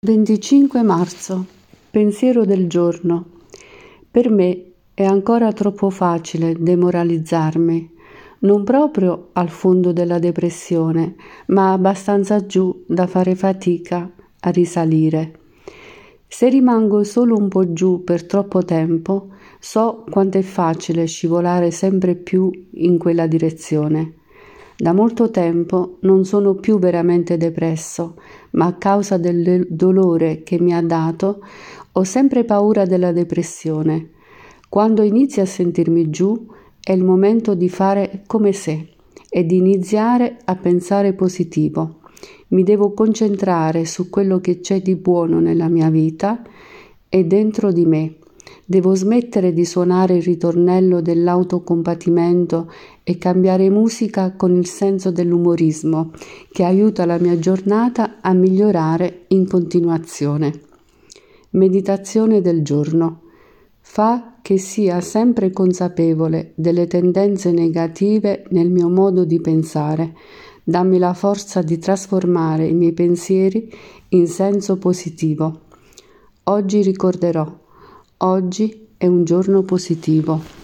25 marzo. Pensiero del giorno. Per me è ancora troppo facile demoralizzarmi, non proprio al fondo della depressione, ma abbastanza giù da fare fatica a risalire. Se rimango solo un po' giù per troppo tempo, so quanto è facile scivolare sempre più in quella direzione. Da molto tempo non sono più veramente depresso, ma a causa del dolore che mi ha dato ho sempre paura della depressione. Quando inizio a sentirmi giù è il momento di fare come se e di iniziare a pensare positivo. Mi devo concentrare su quello che c'è di buono nella mia vita e dentro di me Devo smettere di suonare il ritornello dell'autocompatimento e cambiare musica con il senso dell'umorismo che aiuta la mia giornata a migliorare in continuazione. Meditazione del giorno. Fa che sia sempre consapevole delle tendenze negative nel mio modo di pensare. Dammi la forza di trasformare i miei pensieri in senso positivo. Oggi ricorderò Oggi è un giorno positivo.